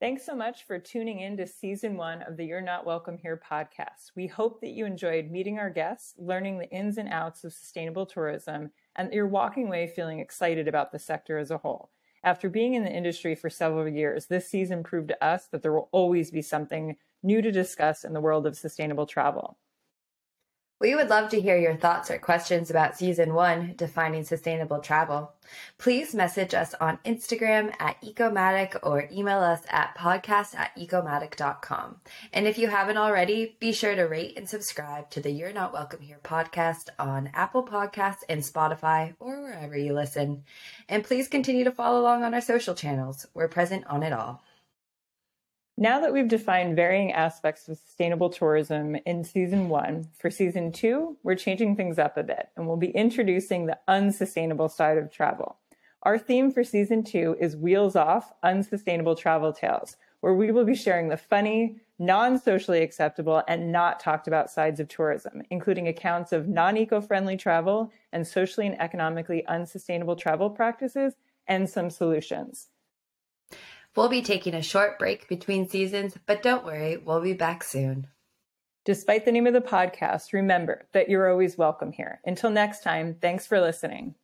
Thanks so much for tuning in to season one of the You're Not Welcome Here podcast. We hope that you enjoyed meeting our guests, learning the ins and outs of sustainable tourism, and that you're walking away feeling excited about the sector as a whole. After being in the industry for several years, this season proved to us that there will always be something new to discuss in the world of sustainable travel. We would love to hear your thoughts or questions about season one, defining sustainable travel. Please message us on Instagram at Ecomadic or email us at podcast at ecomadic.com. And if you haven't already, be sure to rate and subscribe to the You're Not Welcome Here podcast on Apple Podcasts and Spotify or wherever you listen. And please continue to follow along on our social channels. We're present on it all. Now that we've defined varying aspects of sustainable tourism in season one, for season two, we're changing things up a bit and we'll be introducing the unsustainable side of travel. Our theme for season two is Wheels Off Unsustainable Travel Tales, where we will be sharing the funny, non socially acceptable, and not talked about sides of tourism, including accounts of non eco friendly travel and socially and economically unsustainable travel practices and some solutions. We'll be taking a short break between seasons, but don't worry, we'll be back soon. Despite the name of the podcast, remember that you're always welcome here. Until next time, thanks for listening.